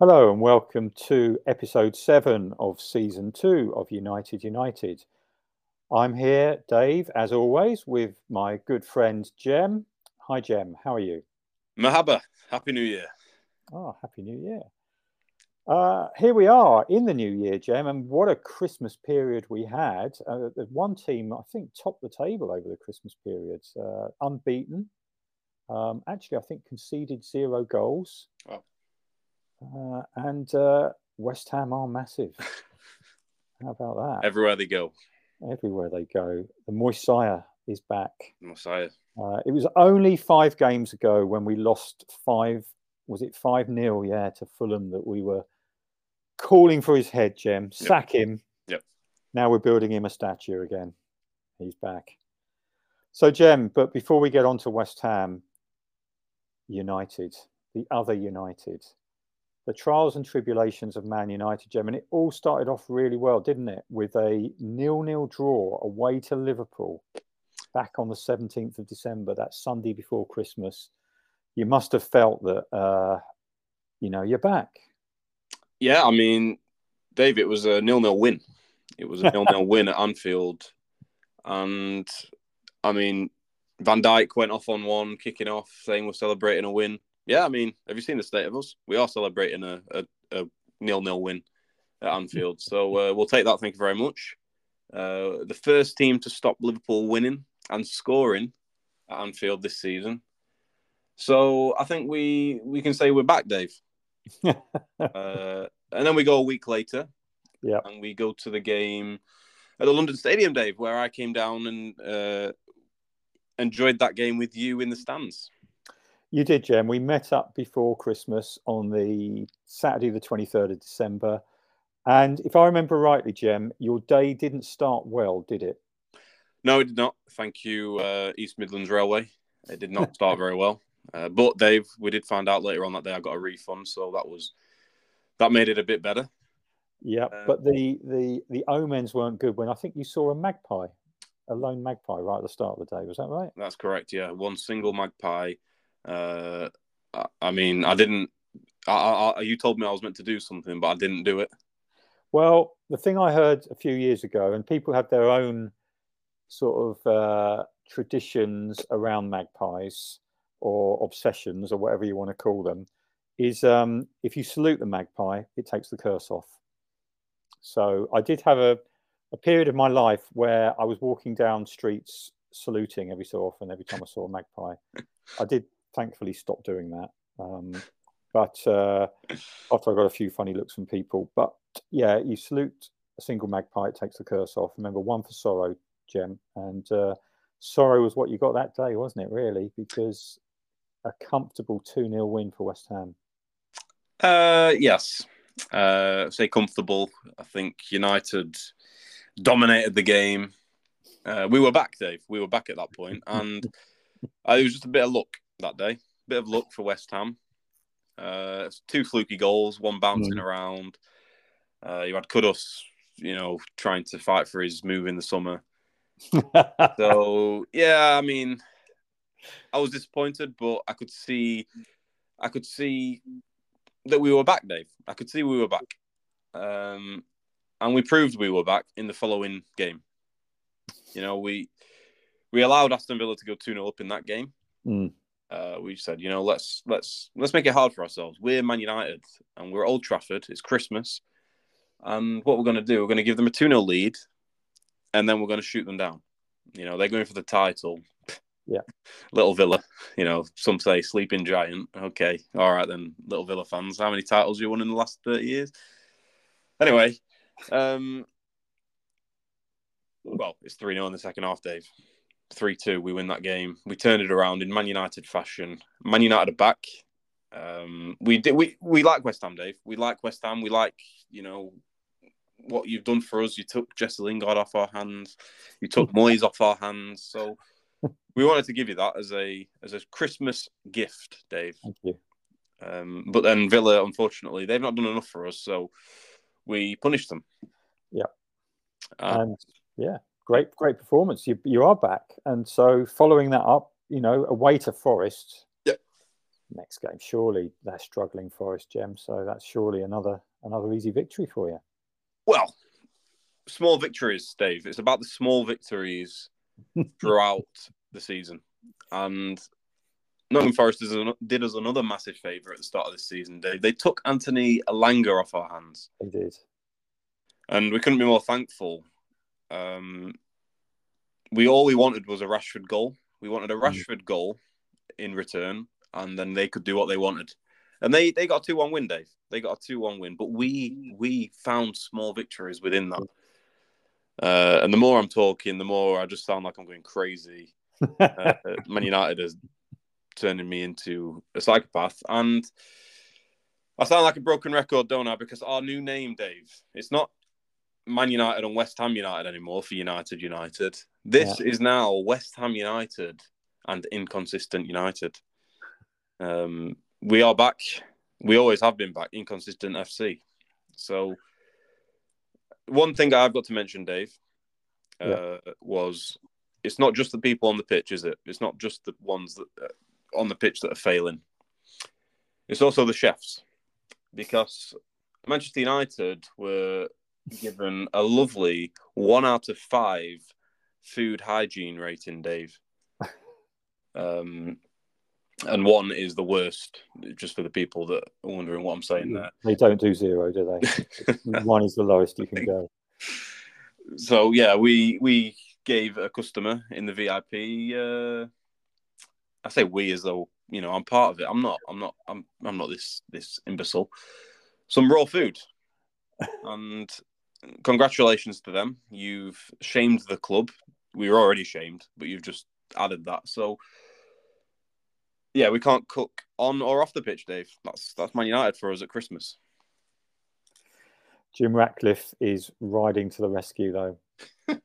Hello and welcome to episode seven of season two of United United. I'm here, Dave, as always, with my good friend Jem. Hi, Jem. How are you? Mahaba. Happy New Year. Oh, Happy New Year. Uh, here we are in the new year, Jem, and what a Christmas period we had. Uh, one team, I think, topped the table over the Christmas period, uh, unbeaten. Um, actually, I think conceded zero goals. Wow. Uh, and uh, West Ham are massive. How about that? Everywhere they go. Everywhere they go. The Moisiah is back. Messiah. Uh, it was only five games ago when we lost five, was it 5 0, yeah, to Fulham that we were calling for his head, Jem. Sack him. Yep. Now we're building him a statue again. He's back. So, Jem, but before we get on to West Ham United, the other United, the trials and tribulations of Man United, Jem, and it all started off really well, didn't it? With a nil-nil draw away to Liverpool back on the 17th of December, that Sunday before Christmas. You must have felt that, uh, you know, you're back. Yeah, I mean, Dave, it was a nil-nil win. It was a nil-nil win at Anfield, and I mean, Van Dijk went off on one, kicking off, saying we're celebrating a win. Yeah, I mean, have you seen the state of us? We are celebrating a, a, a nil-nil win at Anfield. So uh, we'll take that. Thank you very much. Uh, the first team to stop Liverpool winning and scoring at Anfield this season. So I think we we can say we're back, Dave. uh, and then we go a week later. Yeah. And we go to the game at the London Stadium, Dave, where I came down and uh, enjoyed that game with you in the stands. You did, Jem. We met up before Christmas on the Saturday, the 23rd of December. And if I remember rightly, Jem, your day didn't start well, did it? No, it did not. Thank you, uh, East Midlands Railway. It did not start very well. Uh, but Dave, we did find out later on that day I got a refund, so that was that made it a bit better. Yeah, Uh, but the the the omens weren't good when I think you saw a magpie, a lone magpie, right at the start of the day. Was that right? That's correct. Yeah, one single magpie. Uh, I, I mean, I didn't. I, I, you told me I was meant to do something, but I didn't do it. Well, the thing I heard a few years ago, and people have their own sort of uh, traditions around magpies or obsessions or whatever you want to call them, is um, if you salute the magpie, it takes the curse off. So I did have a, a period of my life where I was walking down streets saluting every so often, every time I saw a magpie. I did thankfully stop doing that. Um, but uh, after I got a few funny looks from people, but yeah, you salute a single magpie, it takes the curse off. Remember, one for sorrow, Jem, and uh, sorrow was what you got that day, wasn't it? Really, because a comfortable two 0 win for West Ham. Uh, yes. Uh, say comfortable. I think United dominated the game. Uh, we were back, Dave. We were back at that point, and uh, it was just a bit of luck that day. Bit of luck for West Ham. Uh, two fluky goals, one bouncing Mm. around. Uh, you had Kudus, you know, trying to fight for his move in the summer. So yeah, I mean, I was disappointed, but I could see, I could see that we were back, Dave. I could see we were back, um, and we proved we were back in the following game. You know, we we allowed Aston Villa to go two 0 up in that game. Mm. Uh, we said, you know, let's let's let's make it hard for ourselves. We're Man United, and we're Old Trafford. It's Christmas, and what we're going to do, we're going to give them a two 0 lead, and then we're going to shoot them down. You know, they're going for the title. Yeah. Little Villa, you know, some say sleeping giant. Okay, all right then, Little Villa fans. How many titles you won in the last 30 years? Anyway, um, well, it's 3 0 in the second half, Dave. 3 2, we win that game. We turned it around in Man United fashion. Man United are back. Um, we did we, we like West Ham, Dave. We like West Ham. We like, you know, what you've done for us. You took Jesse Lingard off our hands. You took Moyes off our hands. So we wanted to give you that as a as a Christmas gift, Dave. Thank you. Um, but then Villa, unfortunately, they've not done enough for us, so we punished them. Yeah. Uh, and yeah, great, great performance. You you are back, and so following that up, you know, away to Forest. Yeah. next game. Surely they're struggling Forest Gem, so that's surely another another easy victory for you. Well, small victories, Dave. It's about the small victories throughout the season, and Nottingham Forest did us another massive favour at the start of this season, Dave. They took Anthony Elanga off our hands. They did, and we couldn't be more thankful. Um, we all we wanted was a Rashford goal. We wanted a mm. Rashford goal in return, and then they could do what they wanted. And they they got a two one win, Dave. They got a two one win, but we we found small victories within that. Uh, and the more I'm talking, the more I just sound like I'm going crazy. uh, Man United is turning me into a psychopath, and I sound like a broken record, don't I? Because our new name, Dave, it's not Man United and West Ham United anymore for United United. This yeah. is now West Ham United and Inconsistent United. Um, we are back. We always have been back. Inconsistent FC. So, one thing I've got to mention, Dave, uh, yeah. was it's not just the people on the pitch, is it? It's not just the ones that uh, on the pitch that are failing. It's also the chefs, because Manchester United were given a lovely one out of five food hygiene rating, Dave. Um, and one is the worst, just for the people that are wondering what I'm saying there. They don't do zero, do they? one is the lowest you can go. So yeah, we we gave a customer in the VIP. Uh, I say we as though you know I'm part of it. I'm not. I'm not. I'm. I'm not this this imbecile. Some raw food, and congratulations to them. You've shamed the club. We were already shamed, but you've just added that. So yeah, we can't cook on or off the pitch, Dave. That's that's Man United for us at Christmas. Jim Ratcliffe is riding to the rescue, though. Going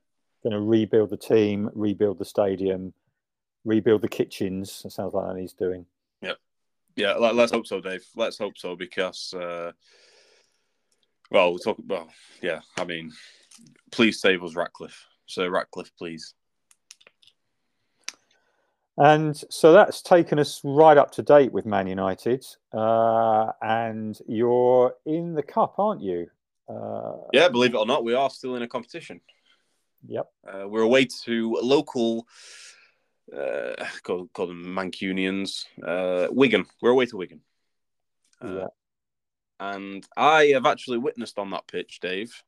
to rebuild the team, rebuild the stadium, rebuild the kitchens. It sounds like that he's doing. Yeah, yeah. Let, us hope so, Dave. Let's hope so because, uh, well, we'll talk. Well, yeah. I mean, please save us, Ratcliffe. Sir Ratcliffe, please. And so that's taken us right up to date with Man United. Uh, and you're in the cup, aren't you? Uh, yeah, believe it or not, we are still in a competition. Yep. Uh, we're away to local, uh, call, call them Mancunians, uh, Wigan. We're away to Wigan. Uh, yeah. And I have actually witnessed on that pitch, Dave,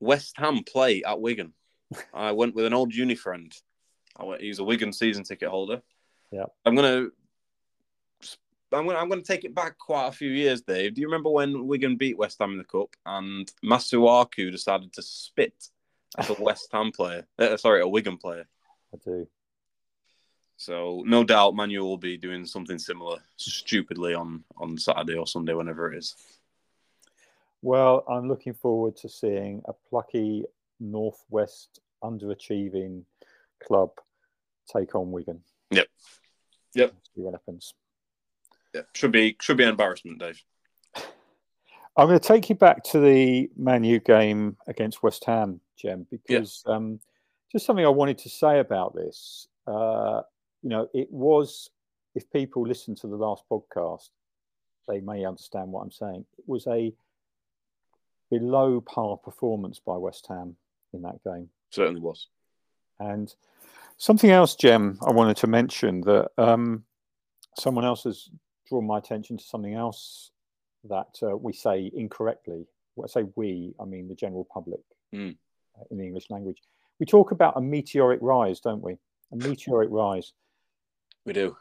West Ham play at Wigan. I went with an old uni friend I went, he's a Wigan season ticket holder. Yeah. I'm gonna I'm gonna I'm gonna take it back quite a few years, Dave. Do you remember when Wigan beat West Ham in the cup and Masuaku decided to spit at a West Ham player? Uh, sorry, a Wigan player. I do. So no doubt Manuel will be doing something similar stupidly on on Saturday or Sunday, whenever it is. Well, I'm looking forward to seeing a plucky northwest underachieving club take on Wigan. Yep. Yep. See what happens. Yeah, should be should be an embarrassment, Dave. I'm going to take you back to the Man U game against West Ham, Jem, because yep. um, just something I wanted to say about this. Uh, you know, it was if people listen to the last podcast, they may understand what I'm saying. It was a below par performance by West Ham in that game. Certainly was. And something else, Jem, I wanted to mention that um, someone else has drawn my attention to something else that uh, we say incorrectly. When I say we, I mean the general public mm. in the English language. We talk about a meteoric rise, don't we? A meteoric rise. We do.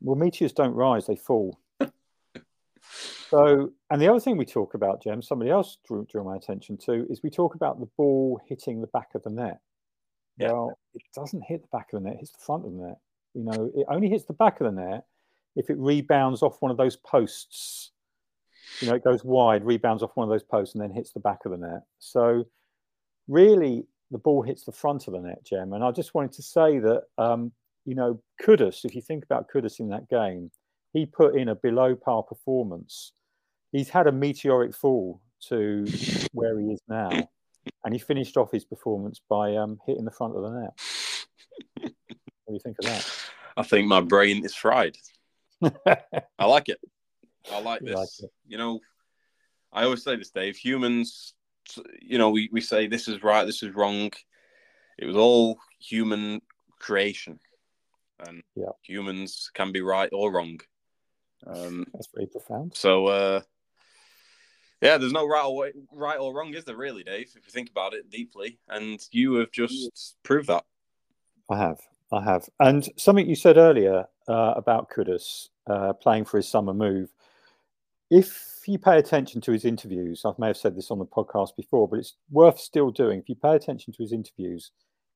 Well, meteors don't rise; they fall. so, and the other thing we talk about, Jem, somebody else drew, drew my attention to, is we talk about the ball hitting the back of the net. Yeah. Well, it doesn't hit the back of the net; it hits the front of the net. You know, it only hits the back of the net if it rebounds off one of those posts. You know, it goes wide, rebounds off one of those posts, and then hits the back of the net. So, really, the ball hits the front of the net, Jem. And I just wanted to say that, um, you know, Kudus, if you think about Kudus in that game, he put in a below par performance. He's had a meteoric fall to where he is now and he finished off his performance by um, hitting the front of the net. what do you think of that? I think my brain is fried. I like it. I like You this. like. You know, I always say this, Dave. Humans, you know, we, we say this is right, this is wrong. It was all human creation, and Yeah. humans can be right or wrong. Um, That's very profound. so, uh, yeah, there's no right or way, right or wrong, is there? Really, Dave? If you think about it deeply, and you have just proved that. I have. I have. And something you said earlier uh, about Kudus uh, playing for his summer move. If you pay attention to his interviews, I may have said this on the podcast before, but it's worth still doing. If you pay attention to his interviews,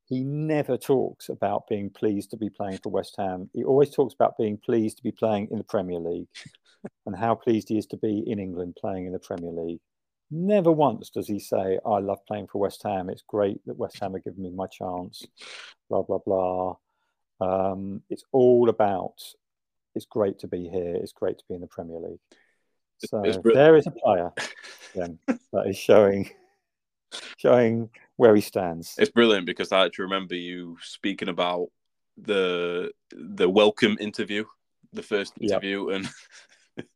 he never talks about being pleased to be playing for West Ham. He always talks about being pleased to be playing in the Premier League and how pleased he is to be in England playing in the Premier League. Never once does he say, I love playing for West Ham. It's great that West Ham are giving me my chance. Blah, blah, blah. Um, it's all about it's great to be here. It's great to be in the Premier League. So there is a player then, that is showing showing where he stands. It's brilliant because I actually remember you speaking about the the welcome interview, the first Yep. interview, and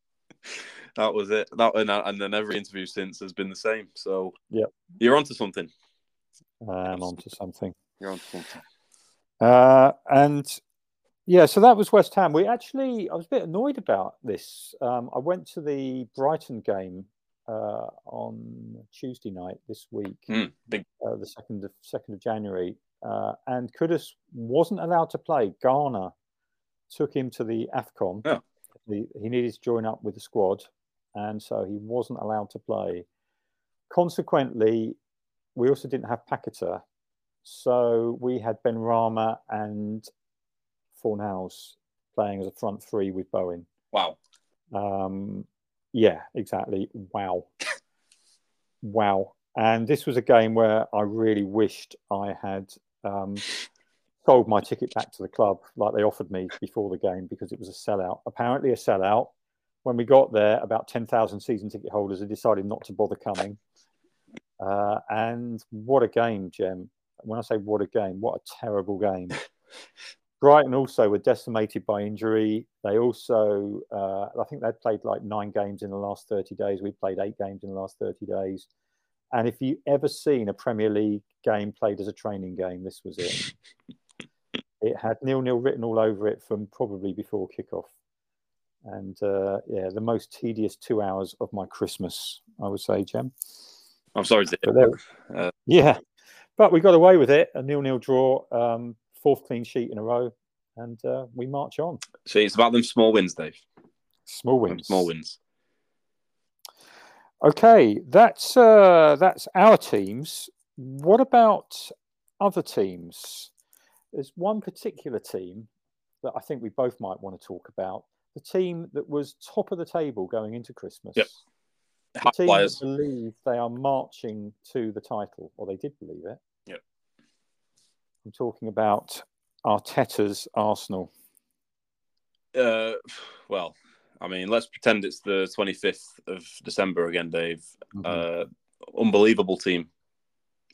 that was it. That and, and then every interview since has been the same. So yeah, you're onto something. Um, onto something. You're onto something. Uh, and yeah, so that was West Ham. We actually, I was a bit annoyed about this. Um, I went to the Brighton game uh, on Tuesday night this week, Mm, big. uh, the second of second of January, uh, and Kudus wasn't allowed to play. Ghana took him to the Afcon. Oh. The, he needed to join up with the squad, and so he wasn't allowed to play. Consequently, we also didn't have Paqueta, so we had Benrahma and Fornals playing as a front three with Bowen. Wow. Um, yeah, exactly. Wow. wow. And this was a game where I really wished I had um, sold my ticket back to the club like they offered me before the game because it was a sellout. Apparently, a sellout. When we got there, about 10,000 season ticket holders had decided not to bother coming. Uh, and what a game, Jem. When I say what a game, what a terrible game. Brighton also were decimated by injury. They also, uh, I think they'd played like nine games in the last 30 days. We played eight games in the last 30 days. And if you ever seen a Premier League game played as a training game, this was it. it had nil nil written all over it from probably before kickoff. And uh, yeah, the most tedious two hours of my Christmas, I would say, Jem. I'm sorry to But there, Uh, yeah, but we got away with it. A nil nil draw, um, fourth clean sheet in a row, and uh, we march on. See, it's about them small wins, Dave. Small Them wins. Small wins. Okay, that's uh, that's our teams. What about other teams? There's one particular team that I think we both might want to talk about. The team that was top of the table going into Christmas. Yep. The team players. believe they are marching to the title, or they did believe it. I'm talking about Arteta's Arsenal. Uh, well, I mean, let's pretend it's the 25th of December again, Dave. Uh, unbelievable team.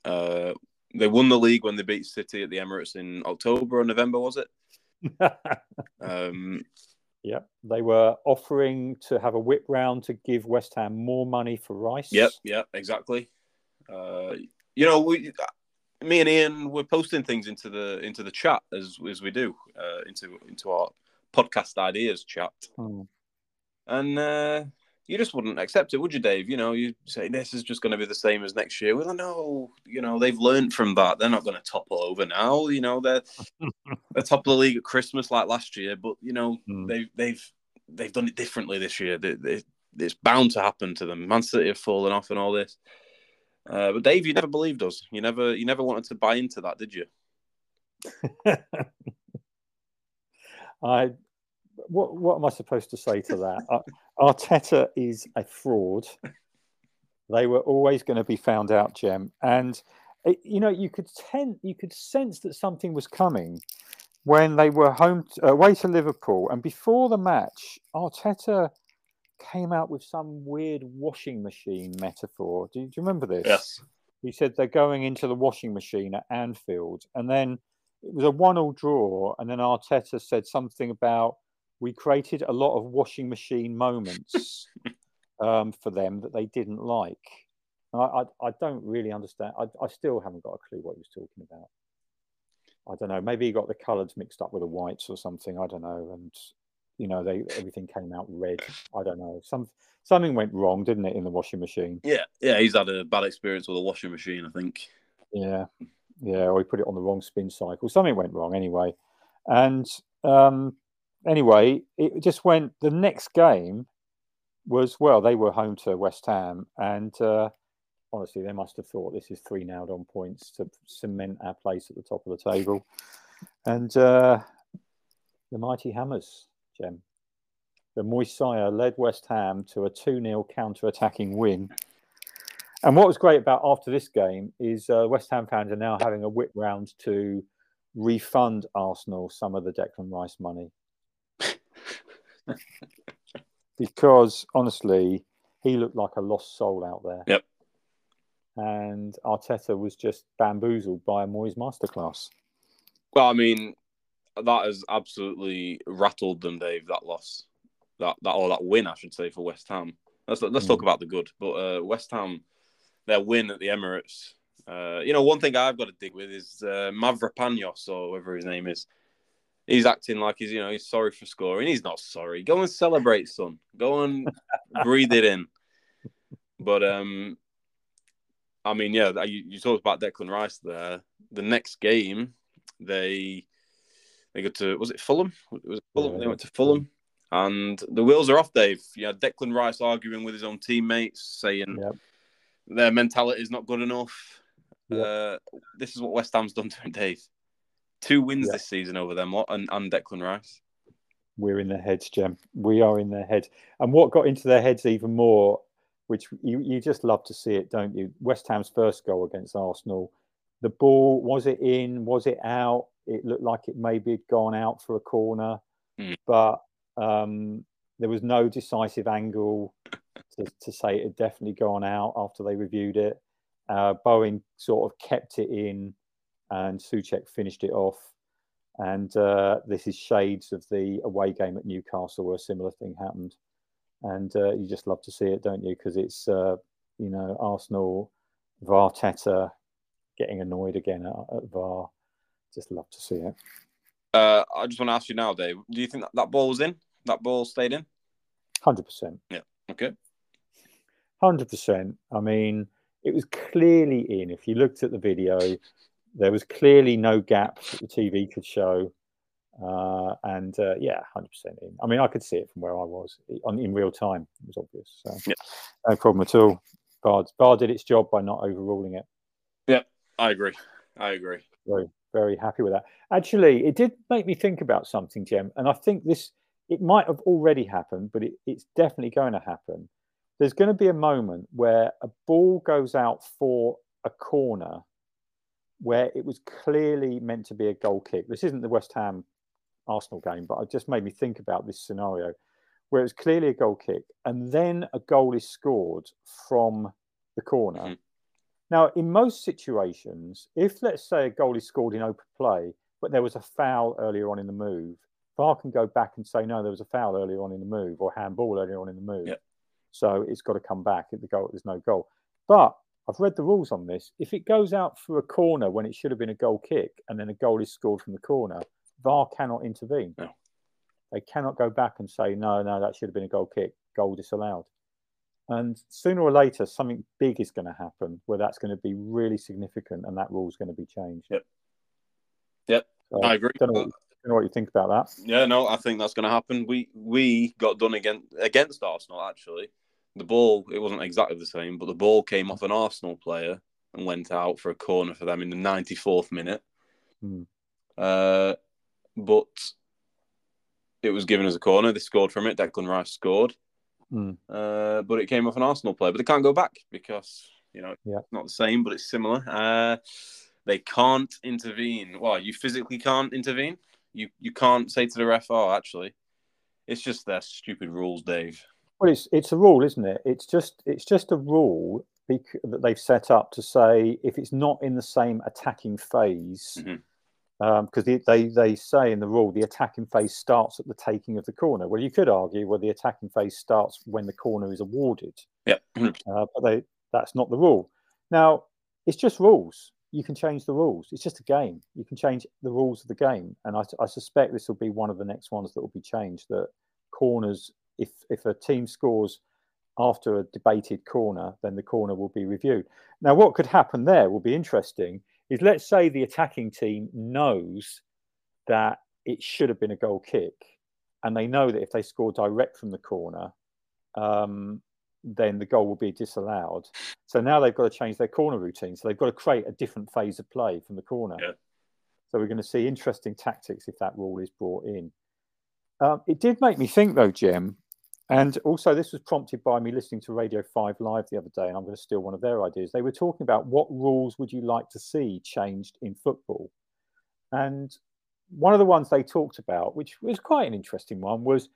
Uh, they won the league when they beat City at the Emirates in October or November, was it? Um, Yep. They were offering to have a whip round to give West Ham more money for Rice. yep, yep, exactly. Uh, you know, we, me and Ian, we're posting things into the into the chat as as we do uh, into into our podcast ideas chat. Hmm. And uh, you just wouldn't accept it, would you, Dave? You know, you say this is just going to be the same as next year. Well, no, you know, they've learned from that. They're not going to topple over now. You know, they're they're top of the league at Christmas like last year, but you know, Hmm. they've they've they've done it differently this year. They, they, it's bound to happen to them. Man City have fallen off and all this. Uh, but Dave, you never believed us. You never you never wanted to buy into that, did you? I what what am I supposed to say to that? uh, Arteta is a fraud. They were always going to be found out, Jem, and it, you know you could ten, you could sense that something was coming when they were home uh, away to Liverpool, and before the match, Arteta came out with some weird washing machine metaphor. Do you, do you remember this? Yes. he said they're going into the washing machine at Anfield, and then it was a one-all draw, and then Arteta said something about we created a lot of washing machine moments um, for them that they didn't like. I, I, I, don't really understand. I, I still haven't got a clue what he was talking about. I don't know. Maybe he got the colours mixed up with the whites or something. I don't know. And you know, they everything came out red. I don't know. Some something went wrong, didn't it, in the washing machine? Yeah, yeah. He's had a bad experience with a washing machine, I think. Yeah, yeah. Or he put it on the wrong spin cycle. Something went wrong anyway. And um, anyway, it just went. The next game was well, they were home to West Ham, and uh, honestly, they must have thought this is three nailed on points to cement our place at the top of the table. And uh, the mighty Hammers, Jem, the Moisaya led West Ham to a 2 0 counter attacking win. And what was great about after this game is uh, West Ham fans are now having a whip round to refund Arsenal some of the Declan Rice money. because honestly, he looked like a lost soul out there. Yep and Arteta was just bamboozled by a Moyes masterclass. Well, I mean, that has absolutely rattled them, Dave. That loss, that that or that win, I should say, for West Ham. Let's let's mm. talk about the good. But uh, West Ham, their win at the Emirates. Uh, you know, one thing I've got to dig with is uh, Mavropanos or whatever his name is. He's acting like he's you know he's sorry for scoring. He's not sorry. Go and celebrate, son. Go and breathe it in. But um, I mean, yeah, you, you talked about Declan Rice there. The next game, they they go to was it Fulham? Was it Fulham? Yeah, they went to Fulham, and the wheels are off. Dave, yeah, Declan Rice arguing with his own teammates, saying yep. their mentality is not good enough. Yep. Uh, this is what West Ham's done to him, Dave. Two wins yep. this season over them, what and, and Declan Rice. We're in their heads, Jem. We are in their heads. And what got into their heads even more which you, you just love to see it, don't you? West Ham's first goal against Arsenal, the ball was it in, was it out? It looked like it maybe had gone out for a corner, mm. but um, there was no decisive angle to, to, say it had definitely gone out after they reviewed it. Uh, Bowen sort of kept it in, and Soucek finished it off. And uh, this is shades of the away game at Newcastle where a similar thing happened and uh, you just love to see it, don't you? Because it's uh, you know Arsenal, Varteta getting annoyed again at, at VAR. Just love to see it. Uh, I just want to ask you now, Dave. Do you think that, that ball was in? That ball stayed in? Hundred percent. Yeah. Okay. Hundred percent. I mean, it was clearly in. If you looked at the video, there was clearly no gap that the TV could show. Uh, and uh, yeah, hundred percent in. I mean, I could see it from where I was on in real time. It was obvious. So yeah. no problem at all. VAR, VAR did its job by not overruling it. Yeah, I agree. I agree. Very happy with that. Actually, it did make me think about something, Jem, and I think this it might have already happened, but it, it's definitely going to happen. There's going to be a moment where a ball goes out for a corner where it was clearly meant to be a goal kick. This isn't the West Ham Arsenal game, but it just made me think about this scenario where it's clearly a goal kick and then a goal is scored from the corner. Mm-hmm. Now, in most situations, if let's say a goal is scored in open play, but there was a foul earlier on in the move, VAR can go back and say, no, there was a foul earlier on in the move or handball earlier on in the move. Yep. So it's got to come back if the goal there's no goal. But I've read the rules on this. If it goes out for a corner when it should have been a goal kick and then a goal is scored from the corner, VAR cannot intervene. No. They cannot go back and say, no, no, that should have been a goal kick, goal disallowed. And sooner or later, something big is going to happen where that's going to be really significant and that rule is going to be changed. Yep. Yep. So, I agree. Don't know, what, don't know what you think about that. Yeah, no, I think that's going to happen. We we got done again against Arsenal, actually. The ball, it wasn't exactly the same, but the ball came off an Arsenal player and went out for a corner for them in the 94th minute. Hmm. Uh, but it was given as a corner. They scored from it. Declan Rice scored, mm. uh, but it came off an Arsenal player. But they can't go back because you know yeah. it's not the same, but it's similar. Uh, they can't intervene. Well, you physically can't intervene. You you can't say to the ref, "Oh, actually, it's just their stupid rules, Dave." Well, it's it's a rule, isn't it? It's just it's just a rule that they've set up to say if it's not in the same attacking phase. Mm-hmm because um, they they say in the rule the attacking phase starts at the taking of the corner. Well, you could argue well the attacking phase starts when the corner is awarded. Yeah, uh, but they, that's not the rule. Now it's just rules. You can change the rules. It's just a game. You can change the rules of the game, and I, I suspect this will be one of the next ones that will be changed. That corners, if if a team scores after a debated corner, then the corner will be reviewed. Now, what could happen there will be interesting is let's say the attacking team knows that it should have been a goal kick, and they know that if they score direct from the corner, um, then the goal will be disallowed. So now they've got to change their corner routine. So they've got to create a different phase of play from the corner. Yeah. So we're going to see interesting tactics if that rule is brought in. Um, it did make me think, though, Jim, and also this was prompted by me listening to Radio 5 Live the other day, and I'm going to steal one of their ideas. They were talking about what rules would you like to see changed in football? And one of the ones they talked about, which was quite an interesting one, was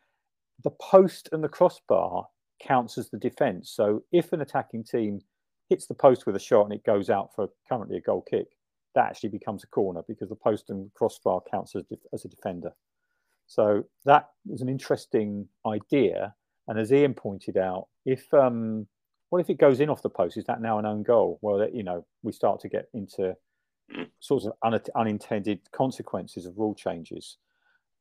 the post and the crossbar counts as the defence. So if an attacking team hits the post with a shot and it goes out for currently a goal kick, that actually becomes a corner because the post and crossbar counts as, as a defender. So that was an interesting idea and as Ian pointed out, if um, what if it goes in off the post? Is that now an own goal? Well, you know, we start to get into sorts of un- unintended consequences of rule changes.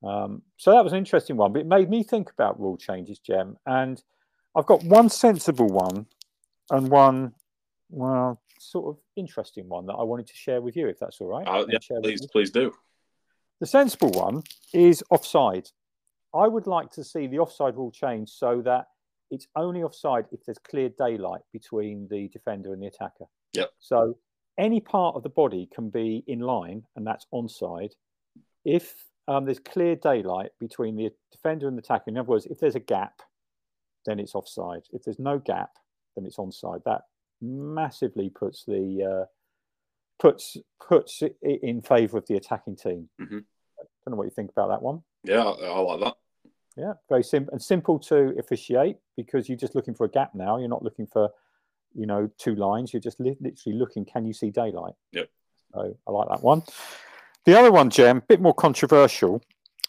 Um, so that was an interesting one, but it made me think about rule changes, Jem. And I've got one sensible one and one, well, sort of interesting one that I wanted to share with you, if that's all right. Uh, yeah, please, please do. The sensible one is offside. I would like to see the offside rule change so that it's only offside if there's clear daylight between the defender and the attacker. Yep. So any part of the body can be in line, and that's onside. If um, there's clear daylight between the defender and the attacker, in other words, if there's a gap, then it's offside. If there's no gap, then it's onside. That massively puts the uh, puts puts it in favour of the attacking team. Mm-hmm. I don't know what you think about that one. Yeah, I, like that. Yeah, very simple and simple to officiate because you're just looking for a gap now. You're not looking for, you know, two lines. You're just li- literally looking. Can you see daylight? Yep. So I like that one. The other one, Jem, a bit more controversial.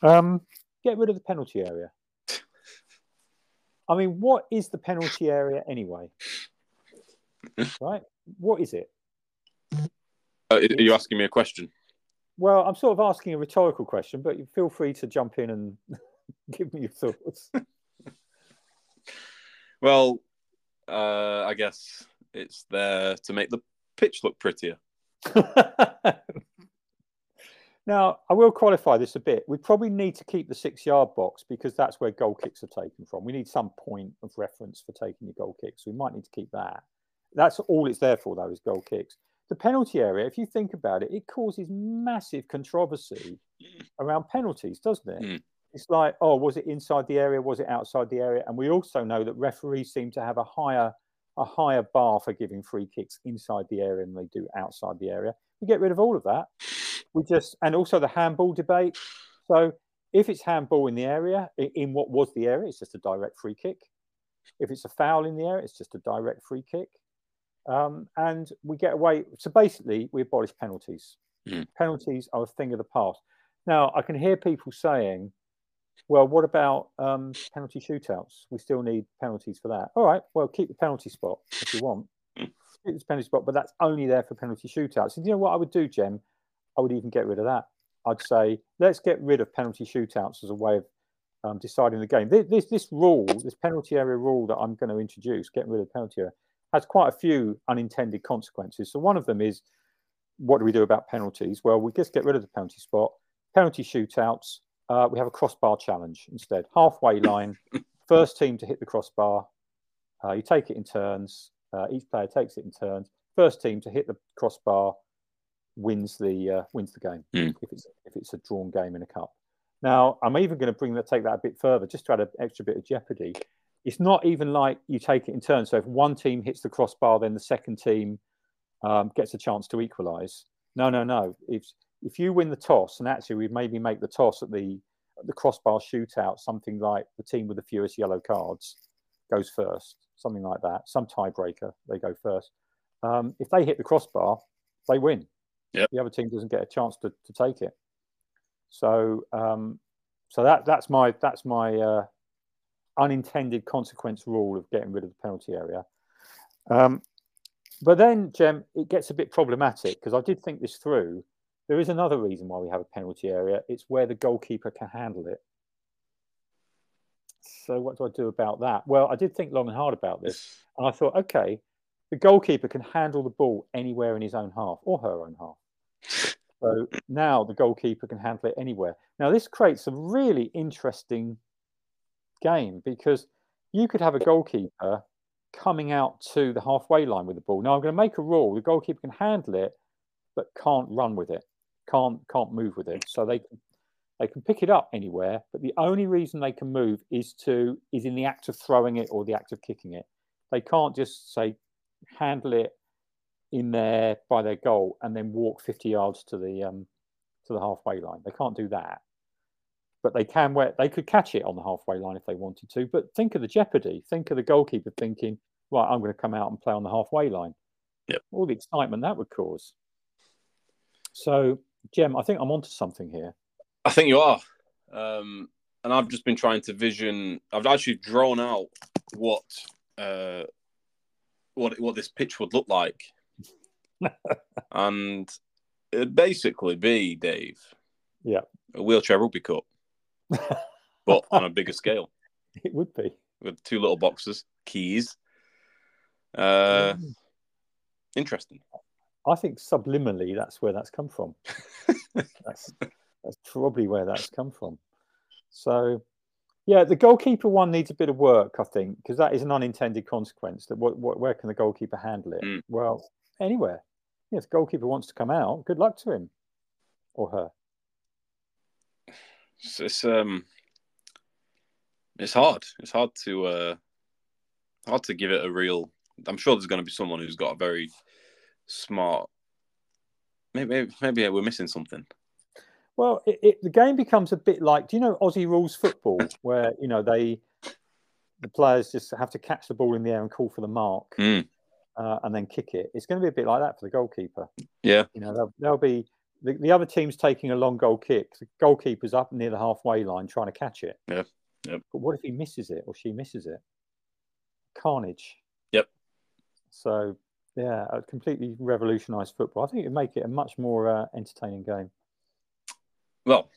Um, get rid of the penalty area. I mean, what is the penalty area anyway? right? What is it? Uh, are you asking me a question? Well, I'm sort of asking a rhetorical question, but feel free to jump in and give me your thoughts. well, uh, I guess it's there to make the pitch look prettier. now, I will qualify this a bit. We probably need to keep the six yard box because that's where goal kicks are taken from. We need some point of reference for taking your goal kicks. We might need to keep that. That's all it's there for, though, is goal kicks the penalty area, if you think about it, it causes massive controversy around penalties, doesn't it? Mm. It's like, oh, was it inside the area? Was it outside the area? And we also know that referees seem to have a higher a higher bar for giving free kicks inside the area than they do outside the area. We get rid of all of that. We just and also the handball debate. So if it's handball in the area, in what was the area, it's just a direct free kick. If it's a foul in the area, it's just a direct free kick. Um, and we get away. So basically, we abolish penalties. Mm. Penalties are a thing of the past. Now, I can hear people saying, well, what about um, penalty shootouts? We still need penalties for that. All right, well, keep the penalty spot if you want. Keep the penalty spot, but that's only there for penalty shootouts. And you know what I would do, Jem? I would even get rid of that. I'd say, let's get rid of penalty shootouts as a way of um, deciding the game. This, this, this rule, this penalty area rule that I'm going to introduce, getting rid of the penalty area, has quite a few unintended consequences. So one of them is what do we do about penalties? Well, we just get rid of the penalty spot. Penalty shootouts, uh, we have a crossbar challenge instead. Halfway line, first team to hit the crossbar. Uh, you take it in turns. Uh, each player takes it in turns. First team to hit the crossbar wins the uh, wins the game mm. if it's if it's a drawn game in a cup. Now, I'm even going to bring that take that a bit further, just to add an extra bit of jeopardy it's not even like you take it in turns. So if one team hits the crossbar, then the second team um, gets a chance to equalise. No, no, no. If if you win the toss, and actually we maybe make the toss at the at the crossbar shootout, something like the team with the fewest yellow cards goes first, something like that. Some tiebreaker, they go first. Um, if they hit the crossbar, they win. Yep. The other team doesn't get a chance to, to take it. So um, so that that's my that's my uh, unintended consequence rule of getting rid of the penalty area. Um, but then, Jem, it gets a bit problematic because I did think this through. There is another reason why we have a penalty area. It's where the goalkeeper can handle it. So what do I do about that? Well, I did think long and hard about this, and I thought, okay, the goalkeeper can handle the ball anywhere in his own half or her own half. So now the goalkeeper can handle it anywhere. Now this creates a really interesting game because you could have a goalkeeper coming out to the halfway line with the ball. Now I'm going to make a rule: the goalkeeper can handle it, but can't run with it, can't can't move with it. So they can they can pick it up anywhere, but the only reason they can move is to is in the act of throwing it or the act of kicking it. They can't just say handle it in there by their goal and then walk 50 yards to the um, to the halfway line. They can't do that, but they can. Where they could catch it on the halfway line if they wanted to. But think of the jeopardy. Think of the goalkeeper thinking, "Right, I'm going to come out and play on the halfway line." Yep. All the excitement that would cause. So, Jem, I think I'm onto something here. I think you are. Um, and I've just been trying to vision. I've actually drawn out what uh, what what this pitch would look like, and it'd basically be Dave. Yeah. A wheelchair rugby cup, but on a bigger scale It would be. with two little boxes, keys. Uh, Mm. interesting. I think subliminally that's where that's come from. that's that's probably where that's come from. So, yeah, the goalkeeper one needs a bit of work, I think, because that is an unintended consequence. That what, what where can the goalkeeper handle it? Mm. Well, anywhere. Yes, goalkeeper wants to come out. Good luck to him or her. It's, it's um, it's hard. It's hard to uh, hard to give it a real. I'm sure there's going to be someone who's got a very smart. Maybe maybe, maybe we're missing something. Well, it, it, the game becomes a bit like, do you know Aussie rules football, where you know they, the players just have to catch the ball in the air and call for the mark, Mm. uh, and then kick it. It's going to be a bit like that for the goalkeeper. Yeah, You know, they'll, there'll be the, the other team's taking a long goal kick. The goalkeeper's up near the halfway line trying to catch it. Yeah, yep. But what if he misses it or she misses it? Carnage. Yep. So yeah, it completely revolutionised football. I think it'd make it a much more uh, entertaining game. Well,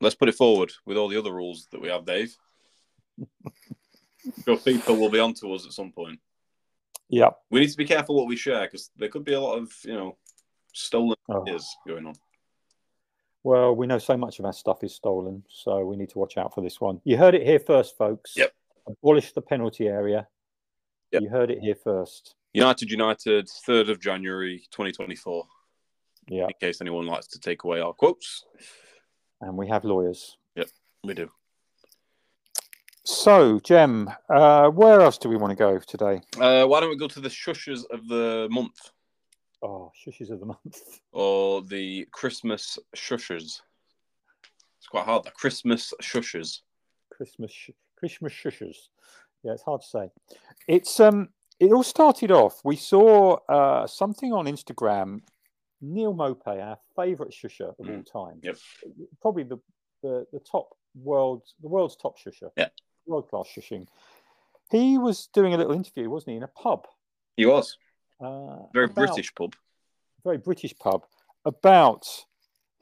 let's put it forward with all the other rules that we have, Dave. Sure, people will be on to us at some point. Yeah. We need to be careful what we share because there could be a lot of you know stolen Oh. ideas going on. Well, we know so much of our stuff is stolen, so we need to watch out for this one. You heard it here first, folks. Yep. Abolish the penalty area. Yep. You heard it here first. United United, third of January, twenty twenty four. Yeah. In case anyone likes to take away our quotes, And we have lawyers. Yep, we do. So, Jem, uh, where else do we want to go today? Uh, why don't we go to the shushes of the month Oh, shushes of the month. or the Christmas shushes? It's quite hard. The Christmas shushes. Christmas, sh- Christmas shushes. Yeah, it's hard to say. It's um, it all started off. We saw uh, something on Instagram. Neal Maupay, our favourite shusher of all time. Yep. Probably the, the the top world, the world's top shusher. Yeah. World class shushing. He was doing a little interview, wasn't he, in a pub? He was Uh, very about- British pub. very British pub about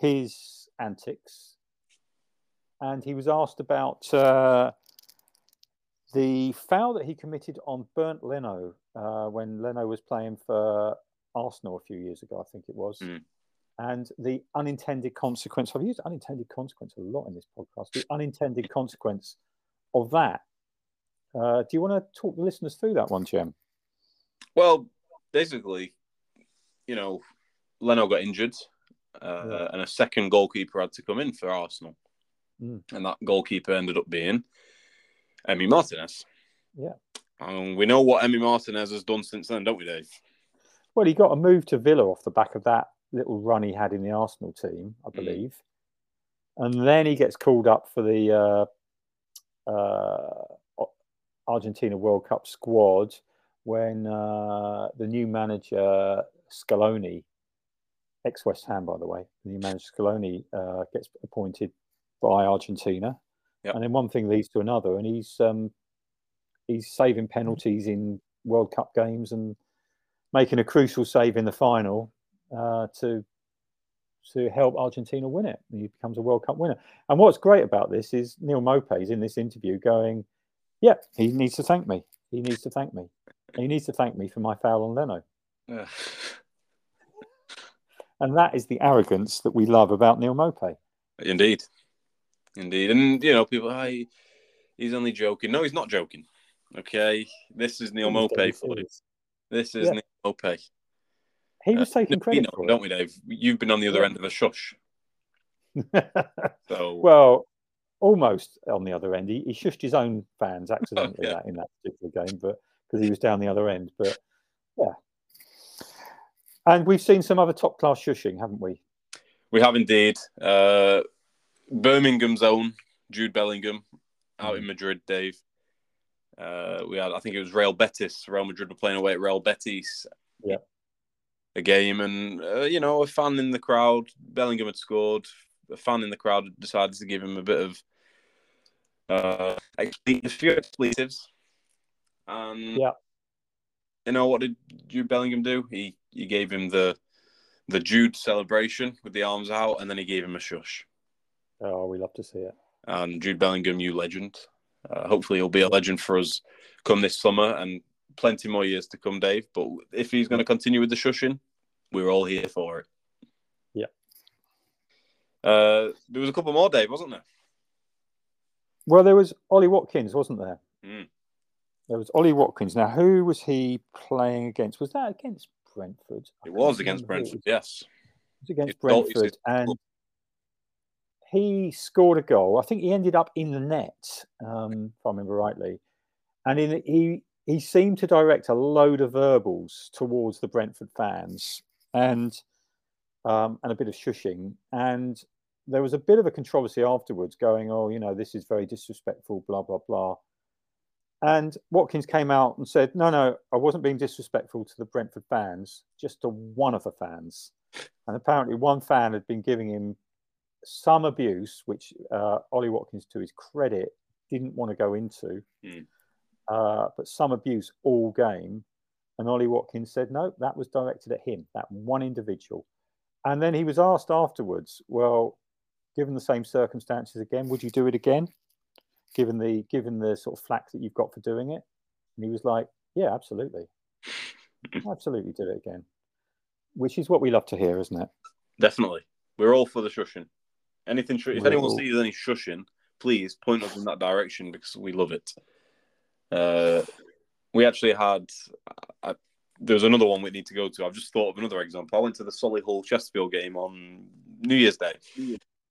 his antics, and he was asked about uh, the foul that he committed on Bernd Leno uh, when Leno was playing for Arsenal a few years ago, I think it was. Mm. And the unintended consequence, I've used unintended consequence a lot in this podcast, the unintended consequence of that. Uh, do you want to talk the listeners through that one, Jim? Well, basically, you know, Leno got injured, uh, Yeah. and a second goalkeeper had to come in for Arsenal, Mm. and that goalkeeper ended up being Emi Martinez. Yeah. And we know what Emi Martinez has done since then, don't we, Dave? Well, he got a move to Villa off the back of that little run he had in the Arsenal team, I believe. And then he gets called up for the uh, uh, Argentina World Cup squad when uh, the new manager, Scaloni, ex West Ham, by the way. The new manager Scaloni uh, gets appointed by Argentina, Yep. and then one thing leads to another, and he's um, he's saving penalties in World Cup games and making a crucial save in the final uh, to to help Argentina win it. And he becomes a World Cup winner. And what's great about this is Neal Maupay's in this interview going, "Yeah, he needs to thank me. He needs to thank me. He needs to thank me for my foul on Leno." And that is the arrogance that we love about Neal Maupay. indeed, indeed, and you know, people, oh, he, he's only joking. No, he's not joking. Okay, this is Neal Maupay for you. This is Yeah. Neal Maupay. He was taking No, we credit know, don't we, Dave? You've been on the other end of a shush. So well, almost on the other end. He, he shushed his own fans accidentally Yeah. that, in that particular game, but because he was down the other end. But yeah. And we've seen some other top class shushing, haven't we? we have indeed. Uh, Birmingham's own Jude Bellingham out Mm. in Madrid, Dave. Uh, we had, I think it was Real Betis. Real Madrid were playing away at Real Betis. Yeah. A game, and uh, you know, a fan in the crowd. Bellingham had scored. A fan in the crowd decided to give him a bit of uh, a few expletives. And Yeah. you know what did Jude Bellingham do? He he gave him the the Jude celebration with the arms out, and then he gave him a shush. Oh, we love to see it. And Jude Bellingham, you legend. Uh, hopefully, he'll be a legend for us come this summer and plenty more years to come, Dave. But if he's going to continue with the shushing, we're all here for it. Yeah. Uh, there was a couple more, Dave, wasn't there? Well, there was Ollie Watkins, wasn't there? Mm. There was Ollie Watkins. Now, who was he playing against? Was that against Brentford? I It was against it Brentford, was. yes. It was against It's Brentford, and. He scored a goal. I think he ended up in the net, um, if I remember rightly. And in, he he seemed to direct a load of verbals towards the Brentford fans, and um, and a bit of shushing. And there was a bit of a controversy afterwards, going, "Oh, you know, this is very disrespectful," blah blah blah. And Watkins came out and said, "No, no, I wasn't being disrespectful to the Brentford fans, just to one of the fans." And apparently, one fan had been giving him some abuse, which uh, Ollie Watkins, to his credit, didn't want to go into, Mm. uh, but some abuse all game. And Ollie Watkins said, no, that was directed at him, that one individual. And then he was asked afterwards, well, given the same circumstances again, would you do it again? Given the given the sort of flack that you've got for doing it, and he was like, "Yeah, absolutely, absolutely, do it again." Which is what we love to hear, isn't it? Definitely. We're all for the shushing. Anything, sh- if anyone sees any shushing, please point us in that direction because we love it. Uh, we actually had, I, there's another one we need to go to. I've just thought of another example. I went to the Solihull Chesterfield game on New Year's Day.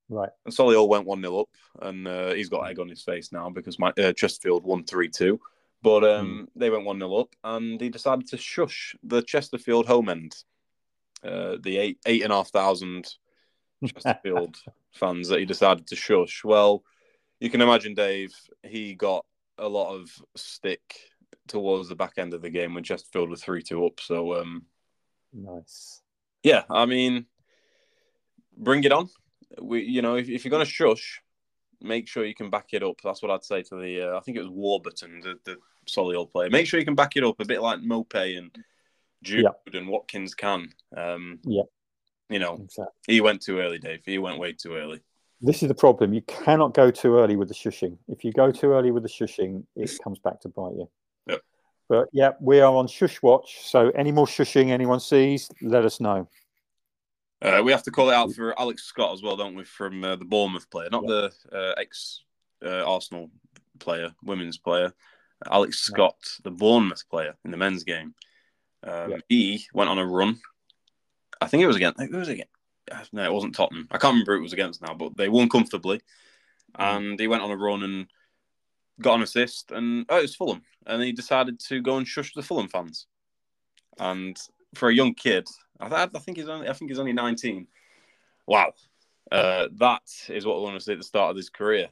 Right. And Solihull went 1 0 up, and uh, he's got egg on his face now because my uh, Chesterfield won 3 2. But um, they went 1 0 up, and he decided to shush the Chesterfield home end. Uh, the eight eight and a half thousand Chesterfield fans that he decided to shush. Well, you can imagine, Dave, he got a lot of stick towards the back end of the game when Chesterfield were 3 2 up. So, um, Nice. yeah, I mean, bring it on. We, you know, if, if you're going to shush, make sure you can back it up. That's what I'd say to the. Uh, I think it was Warburton, the, the Solihull player. Make sure you can back it up a bit like Maupay and Jude and Watkins can. Um, Yeah. You know, Exactly. he went too early, Dave. He went way too early. This is the problem. You cannot go too early with the shushing. If you go too early with the shushing, it comes back to bite you. Yep. But yeah, we are on shush watch. So any more shushing anyone sees, let us know. Uh, we have to call it out for Alex Scott as well, don't we? From uh, the Bournemouth player, not Yeah. the uh, ex uh, Arsenal player, women's player. Alex. Scott, the Bournemouth player in the men's game. Um, Yeah. He went on a run. I think it was against. It was against. No, it wasn't Tottenham. I can't remember who it was against now, but they won comfortably. Mm. And he went on a run and got an assist. And oh, it was Fulham. And he decided to go and shush the Fulham fans. And for a young kid, I, th- I think he's only I think he's only 19. Wow. Uh, that is what we want to see at the start of his career.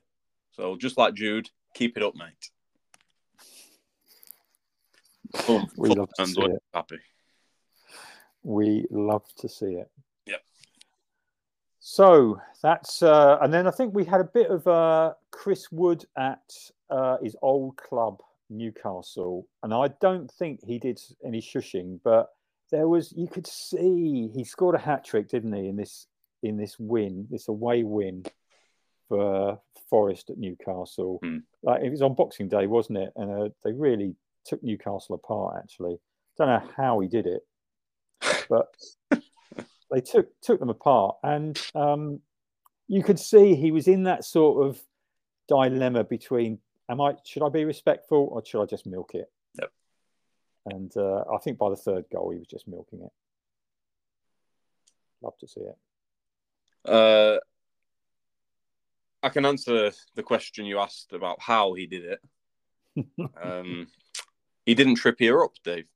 So just like Jude, keep it up, mate. Fulham, We Fulham love to fans see it. happy. We love to see it. Yep. So that's, uh, and then I think we had a bit of uh, Chris Wood at uh, his old club, Newcastle. And I don't think he did any shushing, but there was, you could see he scored a hat trick, didn't he, in this in this win, this away win for Forest at Newcastle. Hmm. Like it was on Boxing Day, wasn't it? And uh, they really took Newcastle apart. Actually, don't know how he did it, but they took took them apart, and um, you could see he was in that sort of dilemma between: Am I should I be respectful or should I just milk it? Yep. And uh, I think by the third goal, he was just milking it. Love to see it. Uh, I can answer the question you asked about how he did it. um, he didn't trip here up, Dave.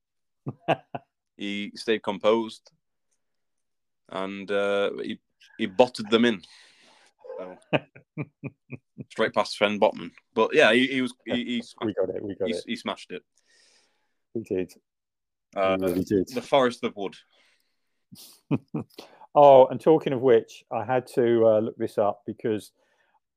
he stayed composed, and uh, he he botted them in. So, straight past Sven Botman. But yeah, he, he was he, he, we got it. We got he, it. he smashed it. He did. Uh, he really did. the Forest of Wood. oh, and talking of which, I had to uh, look this up because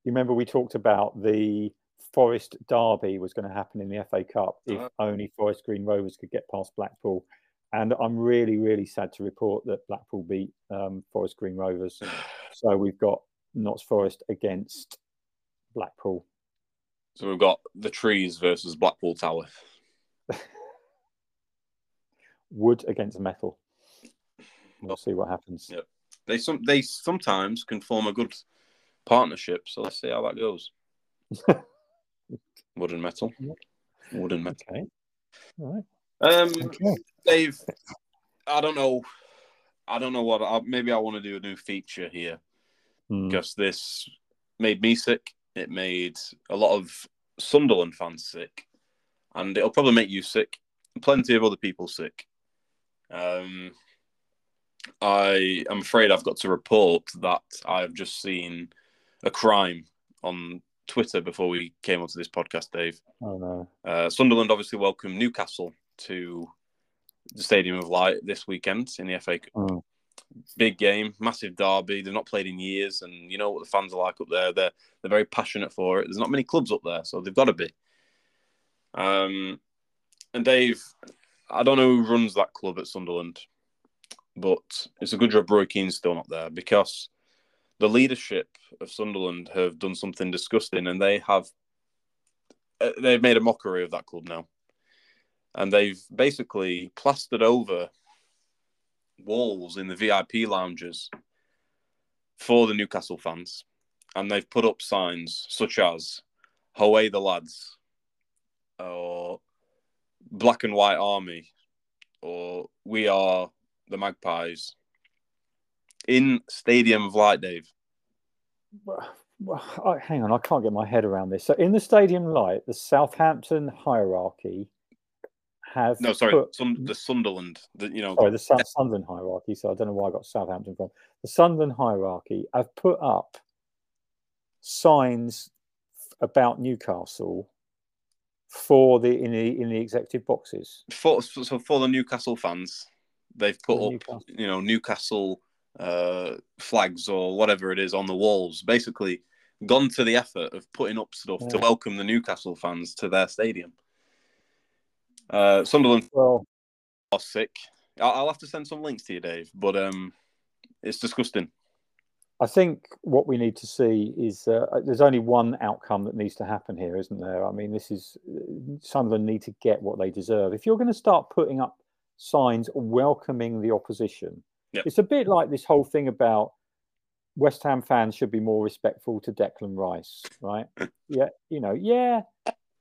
you remember we talked about the Forest Derby was going to happen in the FA Cup if Uh-huh. only Forest Green Rovers could get past Blackpool. And I'm really, really sad to report that Blackpool beat um, Forest Green Rovers. So we've got Notts Forest against Blackpool. So we've got the trees versus Blackpool Tower. Wood against metal. We'll see what happens. Yeah. They some they sometimes can form a good partnership. So let's see how that goes. Wood and metal. Wood and metal. Okay. All right. Um, Okay. Dave, I don't know. I don't know what. I, maybe I want to do a new feature here Hmm. because this made me sick. It made a lot of Sunderland fans sick, and it'll probably make you sick. Plenty of other people sick. Um, I am afraid I've got to report that I've just seen a crime on Twitter before we came onto this podcast, Dave. Oh no. Uh, Sunderland obviously welcomed Newcastle to the Stadium of Light this weekend in the FA Cup. Mm. Big game, massive derby. They've not played in years, and you know what the fans are like up there. They're they're very passionate for it. There's not many clubs up there, so they've got to be. Um, and Dave, I don't know who runs that club at Sunderland, but it's a good job Roy Keane's still not there because the leadership of Sunderland have done something disgusting, and they have uh, they've made a mockery of that club now, and they've basically plastered over walls in the VIP lounges for the Newcastle fans, and they've put up signs such as "Away the lads," or "Black and White Army," or "We are the Magpies." In Stadium of Light, Dave. Well, hang on, I can't get my head around this. So, in the Stadium Light, the Southampton hierarchy have No, sorry, put- Sun- the Sunderland. The, you know, sorry, the Sun- Sunderland hierarchy. So I don't know why I got Southampton from. The Sunderland hierarchy have put up signs about Newcastle for the in the in the executive boxes. for so for the Newcastle fans, they've put For up Newcastle. you know Newcastle uh, flags or whatever it is on the walls. Basically, gone to the effort of putting up stuff to welcome the Newcastle fans to their stadium. Uh, Sunderland Well, are sick. I- I'll have to send some links to you, Dave. But um, it's disgusting. I think what we need to see is uh, there's only one outcome that needs to happen here, isn't there? I mean, this is Sunderland need to get what they deserve. If you're going to start putting up signs welcoming the opposition, Yep. it's a bit like this whole thing about West Ham fans should be more respectful to Declan Rice, right? yeah, you know, yeah,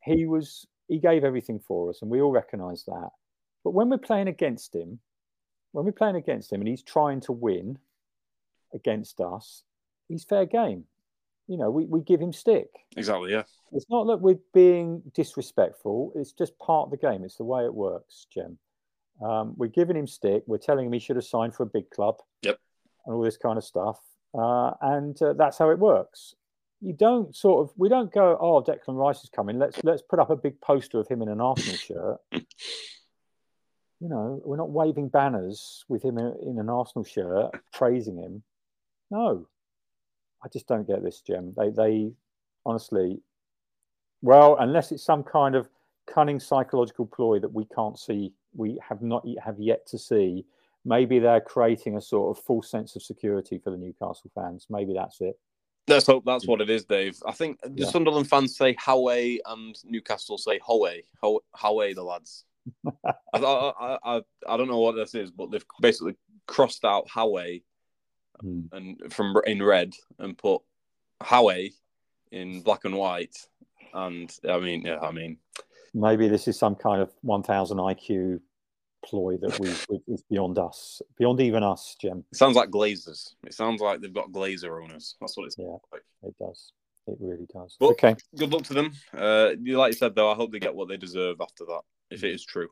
he was he gave everything for us, and we all recognise that. But when we're playing against him, when we're playing against him, and he's trying to win against us, he's fair game. You know, we, we give him stick. Exactly. Yeah. It's not that we're being disrespectful. It's just part of the game. It's the way it works, Jim. Um, we're giving him stick. We're telling him he should have signed for a big club. Yep. And all this kind of stuff. Uh, and uh, that's how it works. You don't sort of. We don't go. Oh, Declan Rice is coming. Let's let's put up a big poster of him in an Arsenal shirt. You know, we're not waving banners with him in, in an Arsenal shirt praising him. No, I just don't get this, Jim. They, they honestly, well, unless it's some kind of cunning psychological ploy that we can't see, we have not have yet to see. Maybe they're creating a sort of false sense of security for the Newcastle fans. Maybe that's it. Let's hope that's what it is, Dave. I think the yeah. Sunderland fans say Howe and Newcastle say Howe, Howe, the lads. I, I, I, I don't know what this is, but they've basically crossed out Howe mm. and from in red and put Howe in black and white. And I mean, yeah, I mean, maybe this is some kind of 1000 IQ ploy that we is beyond us, beyond even us, Jim. It sounds like Glazers. It sounds like they've got Glazer owners. That's what it's yeah, like. It does. It really does. But okay. Good luck to them. Uh, like you said, though, I hope they get what they deserve after that, if it is true.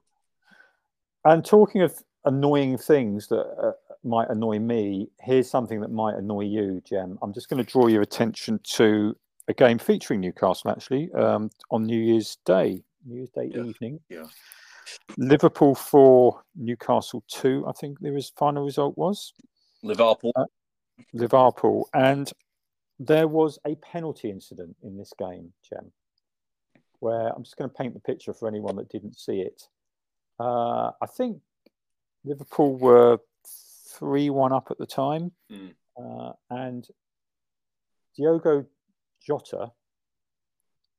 And talking of annoying things that uh, might annoy me, here's something that might annoy you, Jem. I'm just going to draw your attention to a game featuring Newcastle actually um, on New Year's Day, New Year's Day yeah. evening. Yeah. Liverpool four, Newcastle two. I think the final result was Liverpool. Uh, Liverpool, and there was a penalty incident in this game, Jem, where I'm just going to paint the picture for anyone that didn't see it. Uh, I think Liverpool were three one up at the time, mm. uh, and Diogo Jota,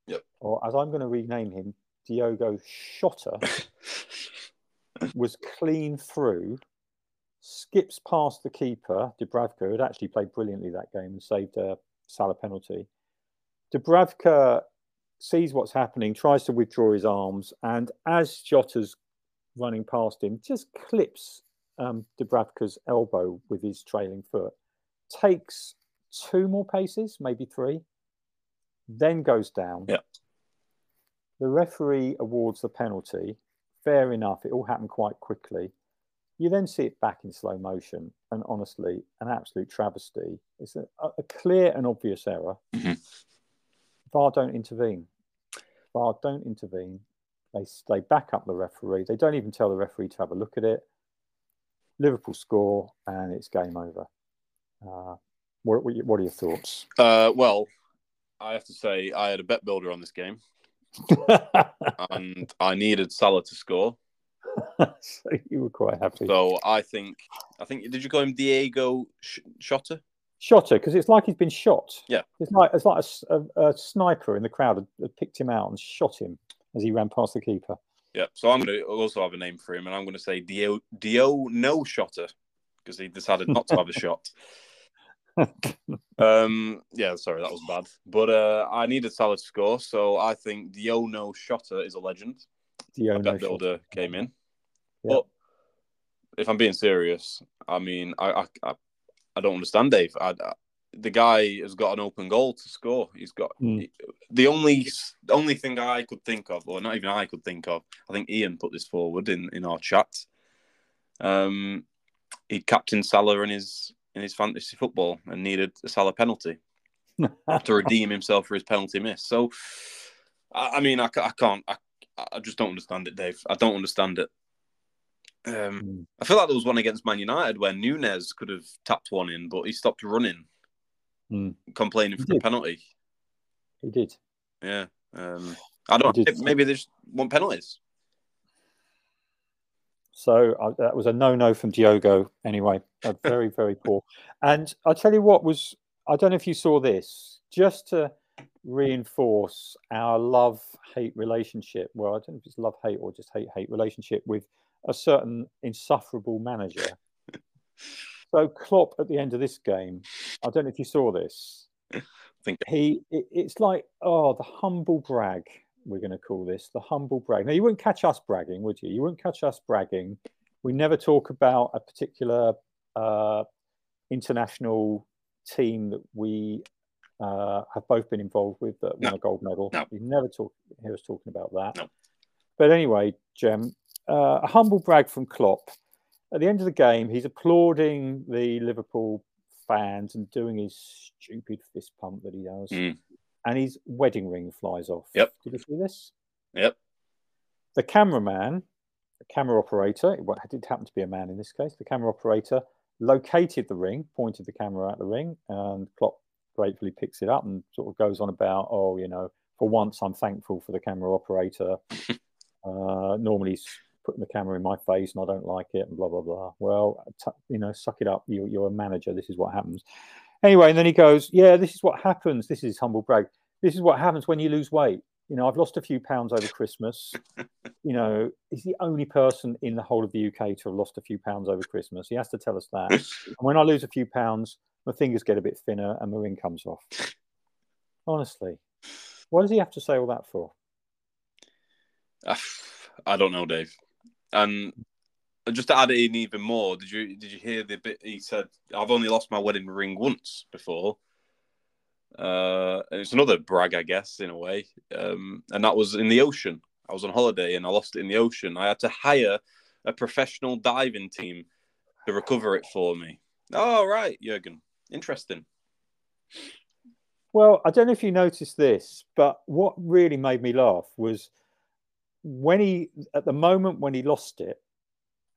yep. or as I'm going to rename him, Diogo Shota, was clean through, skips past the keeper, Dubravka, who had actually played brilliantly that game and saved a Salah penalty. Dubravka sees what's happening, tries to withdraw his arms, and as Jota's running past him, just clips um, Dubravka's elbow with his trailing foot, takes two more paces, maybe three, then goes down. Yeah. The referee awards the penalty. Fair enough. It all happened quite quickly. You then see it back in slow motion, and honestly, an absolute travesty. It's a, a clear and obvious error. Mm-hmm. VAR don't intervene. VAR don't intervene. They, they back up the referee. They don't even tell the referee to have a look at it. Liverpool score, and it's game over. Uh, what, what, are your thoughts? Uh, well, I have to say I had a bet builder on this game, and I needed Salah to score. so you were quite happy. So I think, I think, did you call him Diego Sh- Shotter? Shotter, because it's like he's been shot. Yeah, it's like it's like a, a, a sniper in the crowd had, had picked him out and shot him as he ran past the keeper. Yeah, so I'm going to also have a name for him, and I'm going to say Dio Dio No Shotter because he decided not to have a shot. Um, yeah, sorry, that was bad. But uh, I needed Salah to score, so I think Dio No Shotter is a legend. Dio No builder came in, yeah. but if I'm being serious, I mean, I I, I don't understand Dave. I, the guy has got an open goal to score. He's got mm. the only the only thing I could think of, or not even I could think of. I think Ian put this forward in in our chat. Um, he captained Salah in his in his fantasy football and needed a Salah penalty to redeem himself for his penalty miss. So, I, I mean, I, I can't. I, I just don't understand it, Dave. I don't understand it. Um, mm. I feel like there was one against Man United where Nunez could have tapped one in, but he stopped running mm. complaining for the penalty. He did. Yeah. Um, I don't. Maybe they just want penalties. So uh, that was a no-no from Diogo. Anyway, very very poor. And I'll tell you what was. I don't know if you saw this. Just to reinforce our love-hate relationship. Well, I don't know if it's love-hate or just hate-hate relationship with a certain insufferable manager. So Klopp at the end of this game, I don't know if you saw this. I think he it, it's like oh the humble brag we're going to call this the humble brag. Now you wouldn't catch us bragging, would you? You wouldn't catch us bragging. We never talk about a particular uh, international team that we uh, have both been involved with that won no. a gold medal. No. You never talk hear us talking about that. No. But anyway, Jem, uh, a humble brag from Klopp at the end of the game, he's applauding the Liverpool fans and doing his stupid fist pump that he does. Mm. And his wedding ring flies off. Yep. Did you see this? Yep. The cameraman, the camera operator, it did happen to be a man in this case, the camera operator located the ring, pointed the camera at the ring, and Klopp gratefully picks it up and sort of goes on about, oh, you know, for once I'm thankful for the camera operator. uh, normally he's putting the camera in my face and I don't like it and blah blah blah. Well, t- you know, suck it up. You, you're a manager. This is what happens. Anyway, and then he goes, yeah, this is what happens. This is humble brag. This is what happens when you lose weight. You know, I've lost a few pounds over Christmas. you know, he's the only person in the whole of the UK to have lost a few pounds over Christmas. He has to tell us that. and when I lose a few pounds, my fingers get a bit thinner and my ring comes off. Honestly, what does he have to say all that for? I don't know, Dave. And just to add in even more, did you did you hear the bit he said? I've only lost my wedding ring once before. Uh, it's another brag, I guess, in a way. Um, and that was in the ocean. I was on holiday and I lost it in the ocean. I had to hire a professional diving team to recover it for me. Oh, right, Jurgen. Interesting. Well, I don't know if you noticed this, but what really made me laugh was when he, at the moment when he lost it,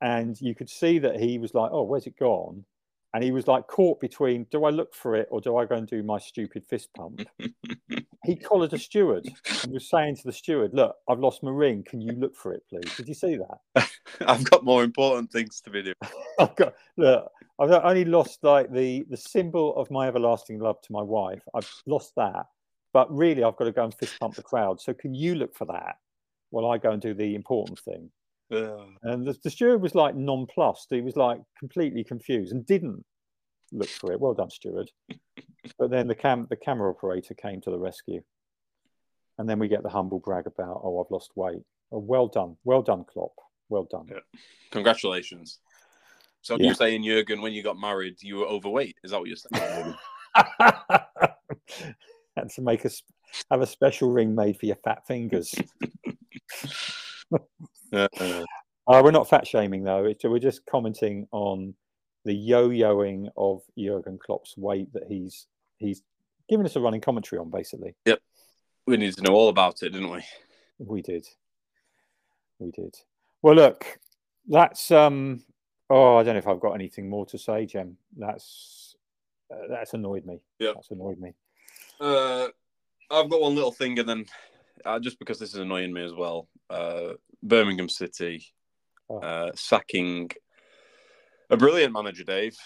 and you could see that he was like, "Oh, where's it gone?" And he was like caught between, "Do I look for it or do I go and do my stupid fist pump?" he collared a steward and was saying to the steward, "Look, I've lost my ring. Can you look for it, please?" Did you see that? I've got more important things to be doing. I've got look. I've only lost like the the symbol of my everlasting love to my wife. I've lost that, but really, I've got to go and fist pump the crowd. So, can you look for that while I go and do the important thing? And the, the steward was like nonplussed. He was like completely confused and didn't look for it. Well done, steward. but then the cam the camera operator came to the rescue, and then we get the humble brag about, "Oh, I've lost weight." Oh, well done, well done, Klopp. Well done. Yeah. Congratulations. So yeah. you're saying, Jurgen, when you got married, you were overweight? Is that what you're saying? and to make us have a special ring made for your fat fingers. uh, we're not fat shaming though. It's, we're just commenting on the yo-yoing of Jurgen Klopp's weight that he's he's giving us a running commentary on, basically. Yep, we need to know all about it, didn't we? We did. We did. Well, look, that's um. Oh, I don't know if I've got anything more to say, Jem. That's uh, that's annoyed me. Yeah, that's annoyed me. Uh, I've got one little thing, and then uh, just because this is annoying me as well, uh, Birmingham City oh. uh, sacking a brilliant manager, Dave.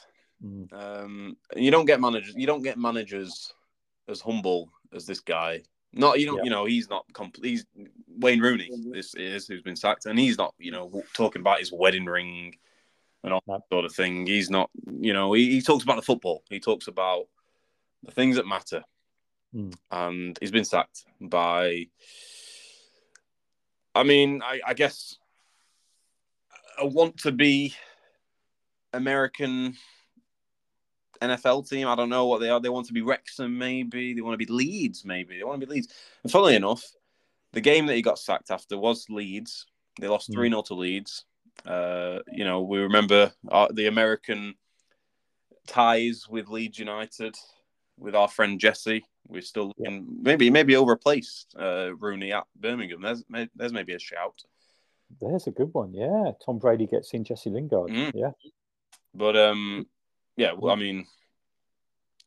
Mm. Um, you don't get managers. You don't get managers as humble as this guy. Not you know, yeah. you know, he's not complete. He's Wayne Rooney. This is who's been sacked, and he's not, you know, talking about his wedding ring and all that sort of thing. He's not, you know, he, he talks about the football. He talks about the things that matter. Mm. And he's been sacked by. I mean, I, I guess I want to be American NFL team. I don't know what they are. They want to be Wrexham, maybe. They want to be Leeds, maybe. They want to be Leeds. And funnily enough, the game that he got sacked after was Leeds. They lost 3 0 to Leeds. Uh, you know, we remember our, the American ties with Leeds United with our friend Jesse. We're still looking, yeah. maybe maybe he'll replace uh, Rooney at Birmingham. There's there's maybe a shout. There's a good one, yeah. Tom Brady gets in Jesse Lingard, mm. yeah. But um, yeah, well, I mean,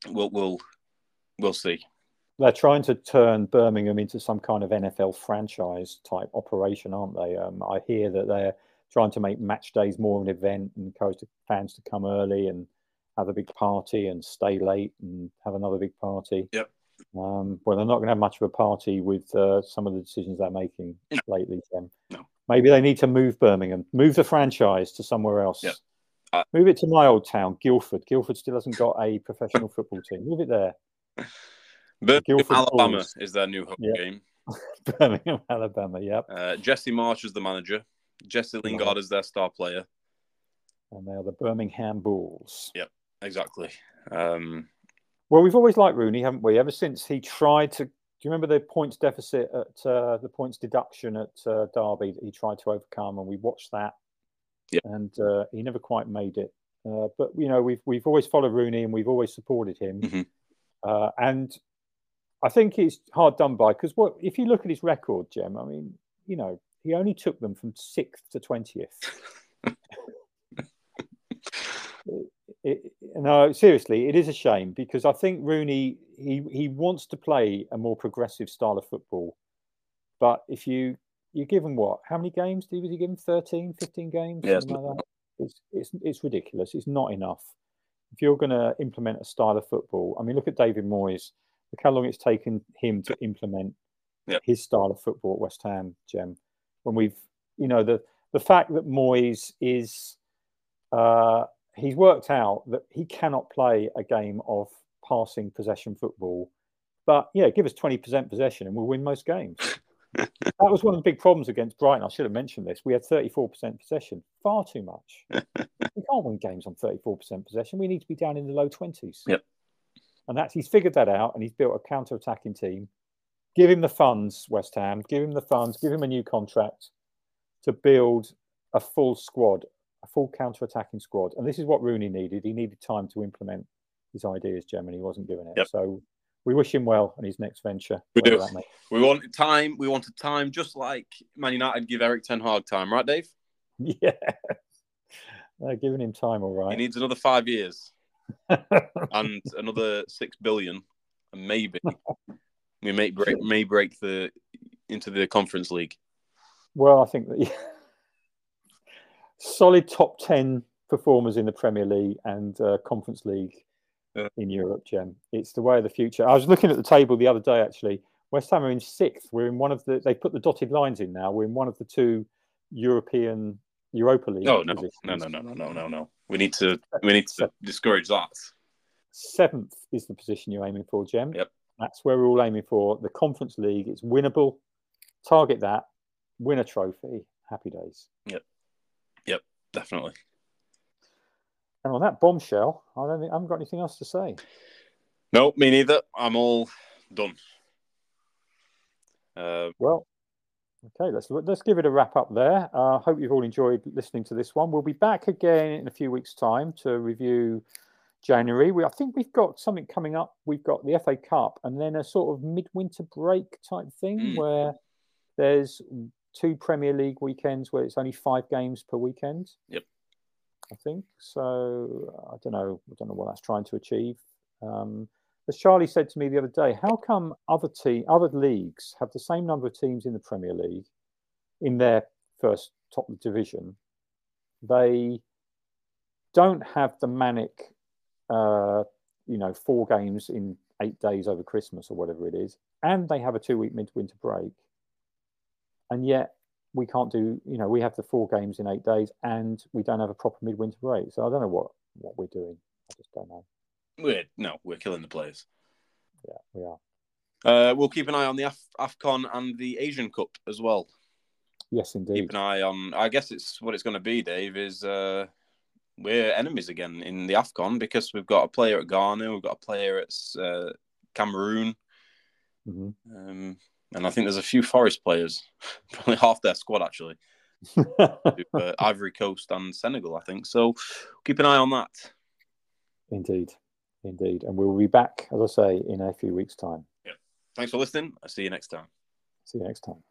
we'll we'll we'll see. They're trying to turn Birmingham into some kind of NFL franchise type operation, aren't they? Um, I hear that they're trying to make match days more of an event and encourage the fans to come early and have a big party and stay late and have another big party. Yep. Um, well, they're not going to have much of a party with uh, some of the decisions they're making no. lately. Then no. maybe they need to move Birmingham, move the franchise to somewhere else. Yep. Uh, move it to my old town, Guildford. Guildford still hasn't got a professional football team. Move it there. Birmingham, Alabama Bulls. is their new home game. Birmingham, Alabama. Yep. Uh, Jesse Marsch is the manager. Jesse Lingard right. is their star player. And they are the Birmingham Bulls. Yep, exactly. Um, well, we've always liked Rooney, haven't we? Ever since he tried to. Do you remember the points deficit at uh, the points deduction at uh, Derby that he tried to overcome, and we watched that, yep. and uh, he never quite made it. Uh, but you know, we've we've always followed Rooney, and we've always supported him, mm-hmm. Uh, and I think it's hard done by because what if you look at his record, Jem? I mean, you know, he only took them from sixth to twentieth. it, no, seriously, it is a shame because I think Rooney he he wants to play a more progressive style of football, but if you you give him what? How many games did he give him? 13, 15 games? Yeah, it's, like it's, it's it's ridiculous. It's not enough. If you're going to implement a style of football, I mean, look at David Moyes. Look how long it's taken him to implement his style of football at West Ham, Jem. When we've, you know, the the fact that Moyes is, uh, he's worked out that he cannot play a game of passing possession football. But yeah, give us twenty percent possession and we'll win most games. that was one of the big problems against Brighton. I should have mentioned this. We had thirty-four percent possession, far too much. we can't win games on thirty-four percent possession. We need to be down in the low twenties. Yep. And that's he's figured that out, and he's built a counter-attacking team give him the funds, West Ham, give him the funds, give him a new contract to build a full squad, a full counter attacking squad. And this is what Rooney needed. He needed time to implement his ideas, Jem, and he wasn't given it. Yep. So we wish him well on his next venture. We do. That, we wanted time. We wanted time, just like Man United give Erik Ten Hag time, right, Dave? Yeah. They're giving him time, all right. He needs another five years and another six billion, and maybe we may break may break the into the conference league. Well, I think that yeah. Solid top ten performers in the Premier League and uh, Conference League Yeah. in Europe, Jem. It's the way of the future. I was looking at the table the other day. Actually, West Ham are in sixth. We're in one of the. They put the dotted lines in now. We're in one of the two European Europa League. Oh no, positions. no, no, no, no, no, no, no. We need to we need to discourage that. Seventh is the position you're aiming for, Jem. Yep. That's where we're all aiming for. The Conference League. It's winnable. Target that. Win a trophy. Happy days. Definitely. And on that bombshell, I don't think I haven't got anything else to say. No, me neither. I'm all done. Uh, Well, okay, let's let's give it a wrap up there. I uh, hope you've all enjoyed listening to this one. We'll be back again in a few weeks' time to review January. We I think we've got something coming up. We've got the FA Cup and then a sort of midwinter break type thing Mm. where there's two Premier League weekends where it's only five games per weekend. Yep. I think so. I don't know. I don't know what that's trying to achieve. Um, as Charlie said to me the other day, how come other te- other leagues have the same number of teams in the Premier League in their first top division? They don't have the manic, uh, you know, four games in eight days over Christmas or whatever it is, and they have a two-week midwinter break, and yet we can't do. You know, we have the four games in eight days, and we don't have a proper midwinter break. So I don't know what what we're doing. I just don't know. we're no, we're killing the players. Yeah, we are. Uh, we'll keep an eye on the Af- Afcon and the Asian Cup as well. Yes, indeed. Keep an eye on. I guess it's what it's going to be. Dave is uh, we're enemies again in the Afcon because we've got a player at Ghana, we've got a player at uh, Cameroon, Mhm. um, and I think there's a few Forest players, probably half their squad actually, to, uh, Ivory Coast and Senegal. I think so. Keep an eye on that. Indeed, indeed. And we'll be back, as I say, in a few weeks' time. Yeah. Thanks for listening. I'll see you next time. See you next time.